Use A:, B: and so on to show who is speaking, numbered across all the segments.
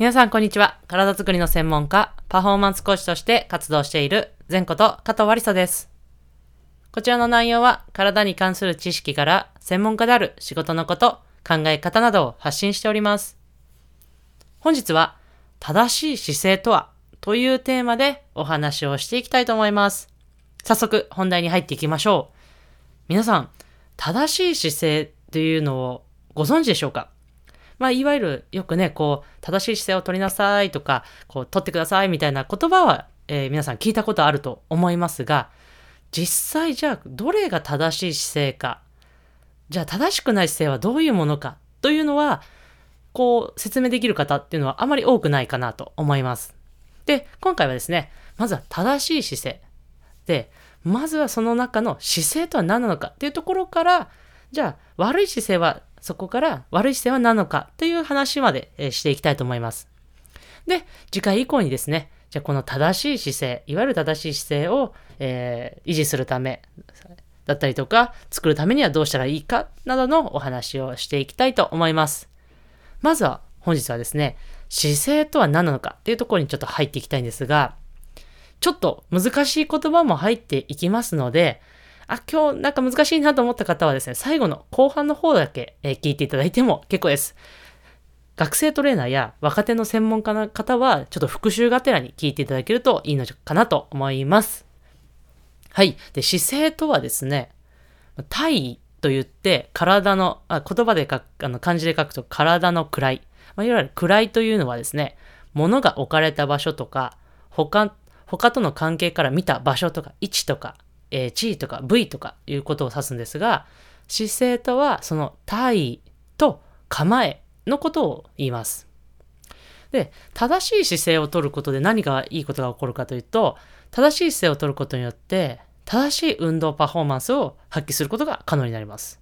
A: 皆さん、こんにちは。体づくりの専門家、パフォーマンスコーチとして活動している、前こと加藤わりさです。こちらの内容は、体に関する知識から、専門家である仕事のこと、考え方などを発信しております。本日は、正しい姿勢とは、というテーマでお話をしていきたいと思います。早速、本題に入っていきましょう。皆さん、正しい姿勢っていうのをご存知でしょうか？まあ、いわゆるよくね、こう、正しい姿勢を取りなさいとか、こう、取ってくださいみたいな言葉は、えー皆さん聞いたことあると思いますが、実際じゃあ、どれが正しい姿勢か、じゃあ正しくない姿勢はどういうものかというのは、こう、説明できる方っていうのはあまり多くないかなと思います。で、今回はですね、まずは正しい姿勢。で、まずはその中の姿勢とは何なのかっていうところから、じゃあ悪い姿勢はそこから悪い姿勢は何なのかという話までえしていきたいと思います。で、次回以降にですね、じゃあこの正しい姿勢、いわゆる正しい姿勢を、えー維持するためだったりとか、作るためにはどうしたらいいかなどのお話をしていきたいと思います。まずは本日はですね、姿勢とは何なのかっていうところにちょっと入っていきたいんですが、ちょっと難しい言葉も入っていきますので、あ、今日なんか難しいなと思った方はですね、最後の後半の方だけ、え聞いていただいても結構です。学生トレーナーや若手の専門家の方は、ちょっと復習がてらに聞いていただけるといいのかなと思います。はい。で、姿勢とはですね、体位と言って、体の、あ言葉で書く、あの漢字で書くと体の位。まあ、いわゆる位というのはですね、物が置かれた場所とか、他、他との関係から見た場所とか、位置とか、えー地位とか部位とかいうことを指すんですが、姿勢とはその体位と構えのことを言います。で、正しい姿勢を取ることで何がいいことが起こるかというと、正しい姿勢を取ることによって、正しい運動パフォーマンスを発揮することが可能になります。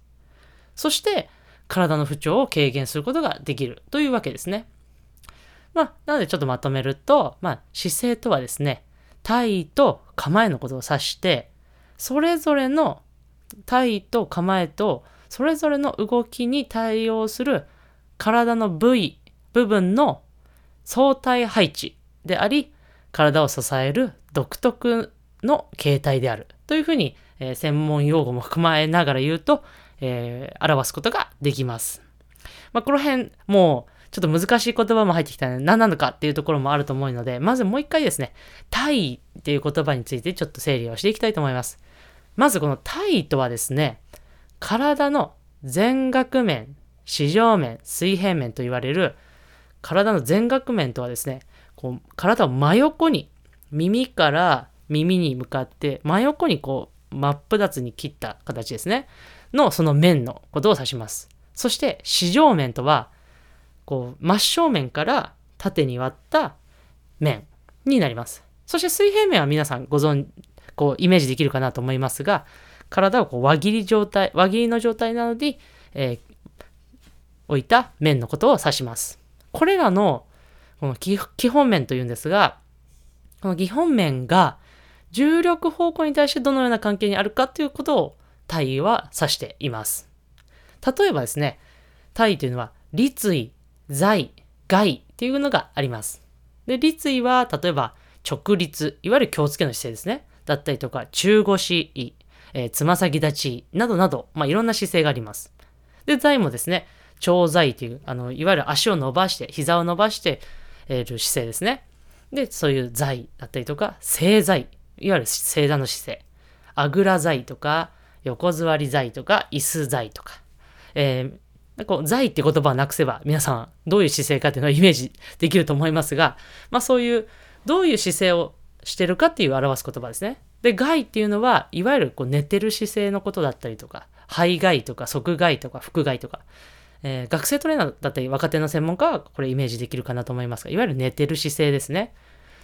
A: そして、体の不調を軽減することができるというわけですね。まあ、なのでちょっとまとめると、まあ、姿勢とはですね、体位と構えのことを指して、それぞれの体位と構えと、それぞれの動きに対応する体の部位、部分の相対配置であり、体を支える独特の形態であるというふうに、えー専門用語も踏まえながら言うと、えー表すことができます。まあ、この辺、もう、ちょっと難しい言葉も入ってきたので、何なのかっていうところもあると思うので、まずもう一回ですね、体位っていう言葉についてちょっと整理をしていきたいと思います。まずこの体位とはですね、体の全額面、四上面、水平面と言われる体の全額面とはですね、こう体を真横に、耳から耳に向かって真横にこう真っ二つに切った形ですね。のその面のことを指します。そして四上面とは、こう真正面から縦に割った面になります。そして水平面は皆さんご存こうイメージできるかなと思いますが、体をこう輪切り状態、輪切りの状態なので、え置いた面のことを指します。これらのこの基本面というんですが、この基本面が重力方向に対してどのような関係にあるかということを体位は指しています。例えばですね、体位というのは立位、在、外っていうのがあります。で、立位は例えば直立、いわゆる気をつけの姿勢ですね。だったりとか中腰、えつま先立ちなどなど、まあ、いろんな姿勢があります。で、在もですね、長在という、あの、いわゆる足を伸ばして、膝を伸ばして、えーる姿勢ですね。で、そういう在だったりとか、正在、いわゆる正座の姿勢。あぐら在とか、横座り在とか、椅子在とか。えーこう、在って言葉をなくせば、皆さん、どういう姿勢かっていうのをイメージできると思いますが、まあそういう、どういう姿勢をしてるかっていう表す言葉ですね。で、外っていうのは、いわゆるこう寝てる姿勢のことだったりとか、背外とか側外とか腹外とか、えー学生トレーナーだったり若手の専門家はこれイメージできるかなと思いますが、いわゆる寝てる姿勢ですね。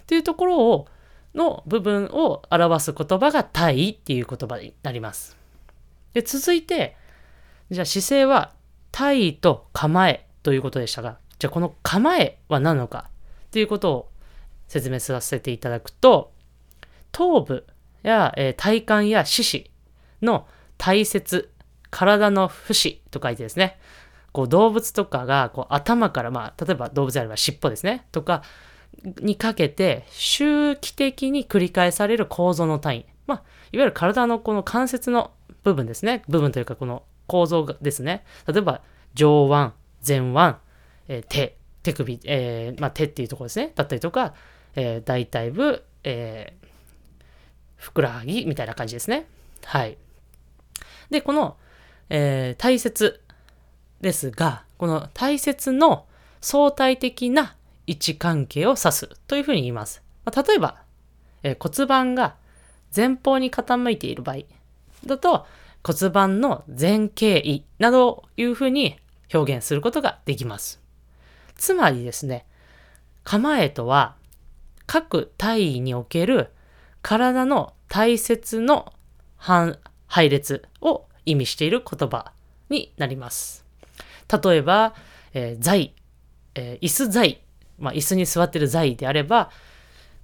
A: というところを、の部分を表す言葉が体位っていう言葉になります。で、続いて、じゃあ姿勢は体位と構えということでしたが、じゃあこの構えは何なのかということを説明させていただくと、頭部や、えー体幹や四肢の体節、体の節と書いてですね、こう動物とかがこう頭から、まあ、例えば動物であれば尻尾ですね、とかにかけて周期的に繰り返される構造の単位。まあ、いわゆる体のこの関節の部分ですね。部分というかこの構造ですね。例えば上腕、前腕、えー、手、手首、えー、まあ、手っていうところですね。だったりとか、えー、大腿部、えー、ふくらはぎみたいな感じですね。はい。で、この、えー、体節ですが、この体節の相対的な位置関係を指すというふうに言います。まあ、例えば、えー、骨盤が前方に傾いている場合だと骨盤の前傾位などをいうふうに表現することができます。つまりですね、構えとは各体位における体の体節の配列を意味している言葉になります。例えば、えー、座位、えー、椅子座位、まあ、椅子に座ってる座位であれば、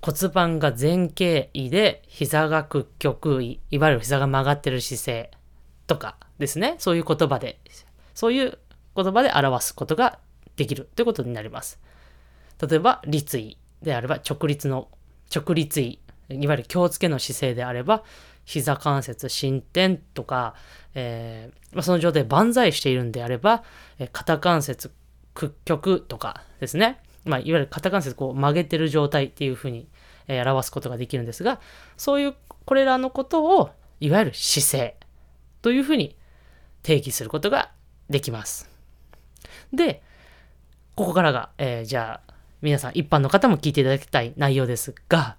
A: 骨盤が前傾位で膝が屈曲位、いわゆる膝が曲がってる姿勢とかですね。そういう言葉で、そういう言葉で表すことができるということになります。例えば、立位であれば直立の、直立位、いわゆる気をつけの姿勢であれば、膝関節伸展とか、えー、まあ、その状態で万歳しているんであれば、え肩関節屈曲とかですね。まあ、いわゆる肩関節こう曲げてる状態っていうふうに、え、表すことができるんですが、そういうこれらのことを、いわゆる姿勢というふうに定義することができます。で、ここからが、えー、じゃあ、皆さん一般の方も聞いていただきたい内容ですが、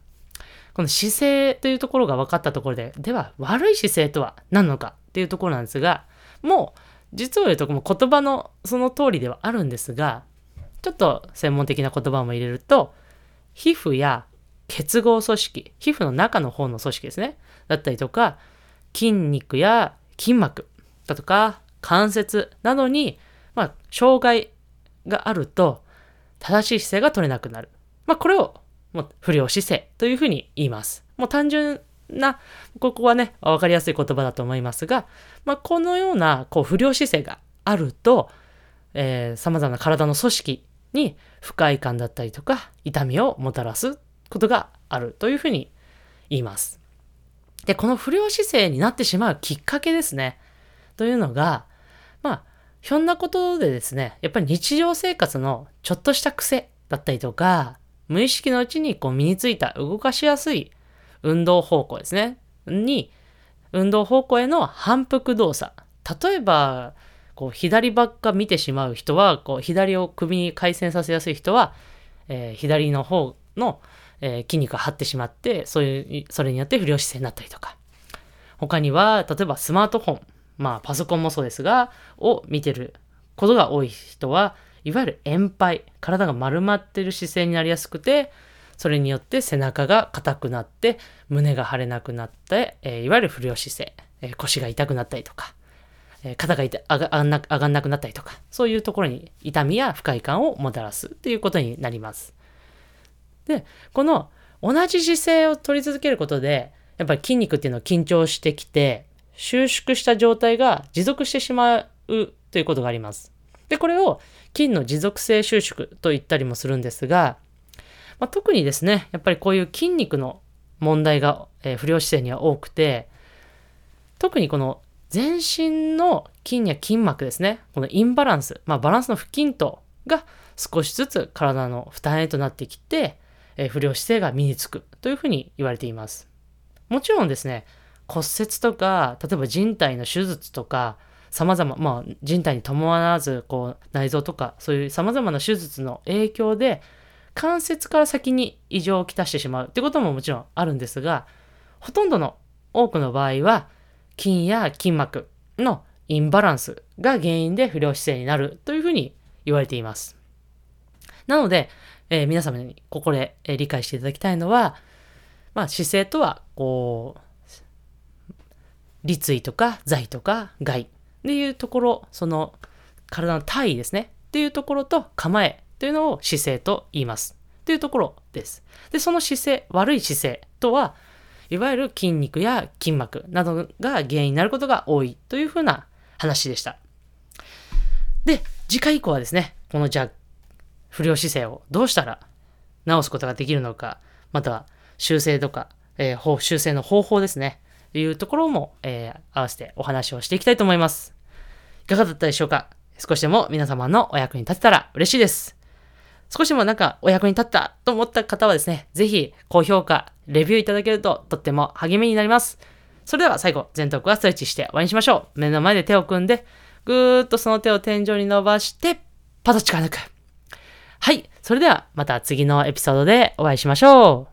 A: この姿勢というところが分かったところで、では悪い姿勢とは何なのかっていうところなんですが、もう実を言うとも言葉のその通りではあるんですが、ちょっと専門的な言葉も入れると、皮膚や結合組織、皮膚の中の方の組織ですね。だったりとか、筋肉や筋膜だとか、関節などに、まあ、障害があると、正しい姿勢が取れなくなる。まあ、これをもう不良姿勢というふうに言います。もう単純な、ここはね、わかりやすい言葉だと思いますが、まあ、このようなこう不良姿勢があると、えー、様々な体の組織に不快感だったりとか痛みをもたらすことがあるというふうに言います。で、この不良姿勢になってしまうきっかけですね。というのが、ひょんなことでですね、やっぱり日常生活のちょっとした癖だったりとか、無意識のうちにこう身についた動かしやすい運動方向ですね。に、運動方向への反復動作。例えば、こう左ばっか見てしまう人は、こう左を首に回旋させやすい人は、えー、左の方の、えー、筋肉が張ってしまって、そういう、それによって不良姿勢になったりとか。他には、例えばスマートフォン、まあパソコンもそうですが、を見てることが多い人は、いわゆる円杯、体が丸まってる姿勢になりやすくて、それによって背中が硬くなって、胸が張れなくなって、えー、いわゆる不良姿勢、えー、腰が痛くなったりとか、えー、肩が上がな上がんなくなったりとか、そういうところに痛みや不快感をもたらすっていうことになります。で、この同じ姿勢を取り続けることで、やっぱり筋肉っていうのは緊張してきて、収縮した状態が持続してしまうということがあります。で、これを筋の持続性収縮と言ったりもするんですが、まあ、特にですね、やっぱりこういう筋肉の問題が、えー、不良姿勢には多くて、特にこの全身の筋や筋膜ですね、このインバランス、まあ、バランスの不均等が少しずつ体の負担へとなってきて、えー、不良姿勢が身につくというふうに言われています。もちろんですね、骨折とか、例えば人体の手術とか、様々、まあ、人体に伴わず、こう、内臓とか、そういう様々な手術の影響で、関節から先に異常をきたしてしまうってことももちろんあるんですが、ほとんどの多くの場合は、筋や筋膜のインバランスが原因で不良姿勢になるというふうに言われています。なので、えー、皆様にここで、え、理解していただきたいのは、まあ、姿勢とは、こう、立位とか座位とか外っていうところ、その体の体位ですね。っていうところと構えというのを姿勢と言います。というところです。で、その姿勢、悪い姿勢とは、いわゆる筋肉や筋膜などが原因になることが多いというふうな話でした。で、次回以降はですね、このじゃ、不良姿勢をどうしたら直すことができるのか、または修正とか、えー、修正の方法ですね、というところも、えー、合わせてお話をしていきたいと思います。いかがだったでしょうか？少しでも皆様のお役に立てたら嬉しいです。少しでもなんかお役に立ったと思った方はですね、ぜひ高評価、レビューいただけるととっても励みになります。それでは最後、前頭はストレッチして終わりにしましょう。目の前で手を組んで、ぐーっとその手を天井に伸ばして、パタッ力抜く。はい。それではまた次のエピソードでお会いしましょう。